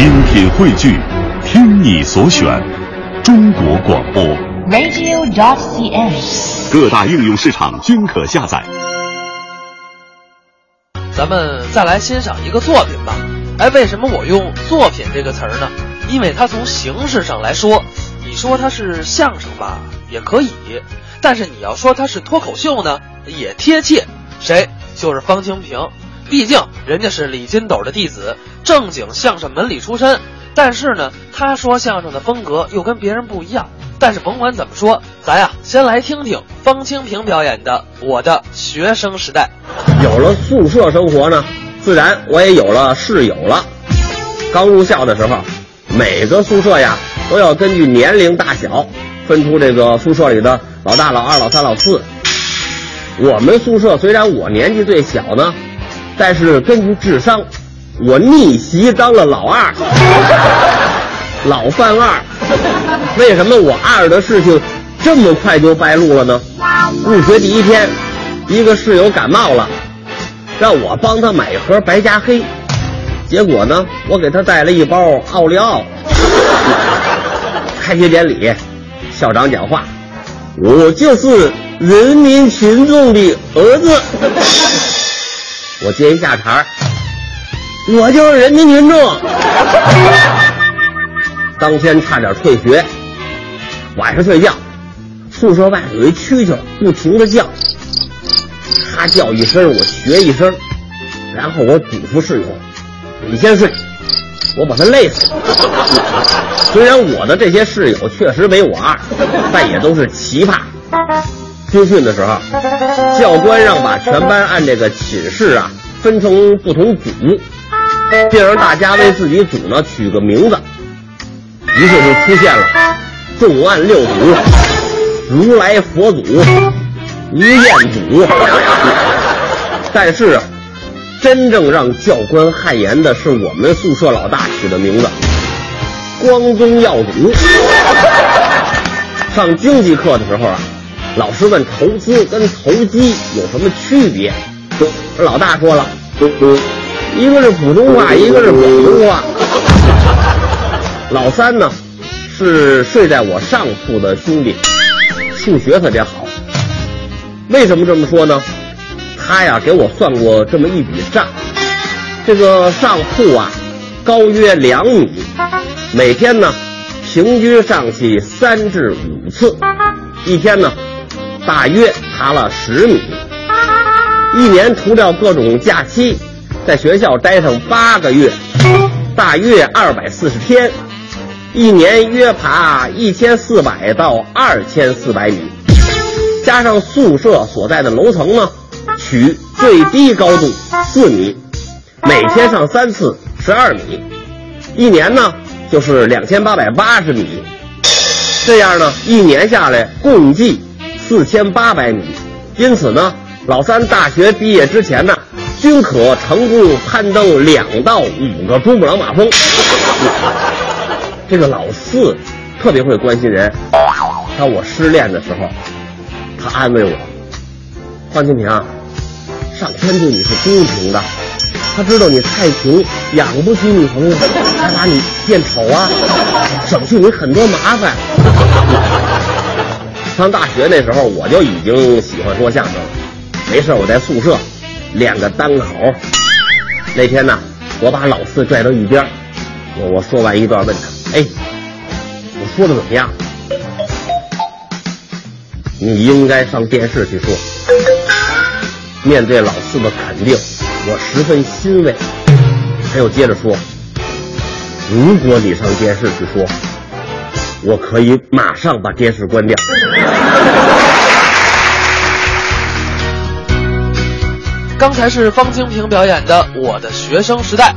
精品汇聚，听你所选，中国广播。radio.cn。各大应用市场均可下载。咱们再来欣赏一个作品吧。哎，为什么我用“作品”这个词儿呢？因为它从形式上来说，你说它是相声吧，也可以；但是你要说它是脱口秀呢，也贴切。谁？就是方清平。毕竟人家是李金斗的弟子，正经相声门里出身。但是呢，他说相声的风格又跟别人不一样。但是甭管怎么说，咱呀先来听听方清平表演的《我的学生时代》。有了宿舍生活呢，自然我也有了室友了。刚入校的时候，每个宿舍呀都要根据年龄大小分出这个宿舍里的老大、老二、老三、老四。我们宿舍虽然我年纪最小呢，但是根据智商，我逆袭当了老二，老犯二。为什么我二的事情这么快就败露了呢？入学第一天，一个室友感冒了，让我帮他买一盒白加黑，结果呢，我给他带了一包奥利奥。开学典礼，校长讲话，我就是人民群众的儿子。我接一下茬儿，我就是人民群众。当天差点退学，晚上睡觉，宿舍外有一蛐蛐不停的叫，他叫一声，我学一声，然后我嘱咐室友：“你先睡，我把他累死。”虽然我的这些室友确实没我二，但也都是奇葩。军训的时候，教官让把全班按这个寝室啊分成不同组，并让大家为自己组呢取个名字。于是就出现了重案六组、如来佛祖、吴彦祖。但是，真正让教官汗颜的是我们宿舍老大取的名字——光宗耀祖。上经济课的时候啊，老师问投资跟投机有什么区别，老大说了，一个是普通话，一个是广东话。老三呢，是睡在我上铺的兄弟，数学特别好。为什么这么说呢？他呀给我算过这么一笔账，这个上铺啊高约两米，每天呢平均上去三至五次，一天呢大约爬了十米，一年除掉各种假期，在学校待上八个月，大约二百四十天。一年约爬一千四百到二千四百米，加上宿舍所在的楼层呢，取最低高度四米，每天上三次十二米，一年呢就是两千八百八十米，这样呢一年下来共计四千八百米，因此呢老三大学毕业之前呢，均可成功攀登两到五个珠穆朗玛峰。这个老四特别会关心人。当我失恋的时候，他安慰我：“方清平，上天对你是公平的，他知道你太穷，养不起女朋友，才把你变丑啊，省去你很多麻烦。”上大学那时候，我就已经喜欢说相声了。没事，我在宿舍练个单口。那天呢，我把老四拽到一边，我我说完一段，问他。哎，我说的怎么样？你应该上电视去说。面对老四的肯定，我十分欣慰。他又接着说：“如果你上电视去说，我可以马上把电视关掉。”刚才是方清平表演的《我的学生时代》。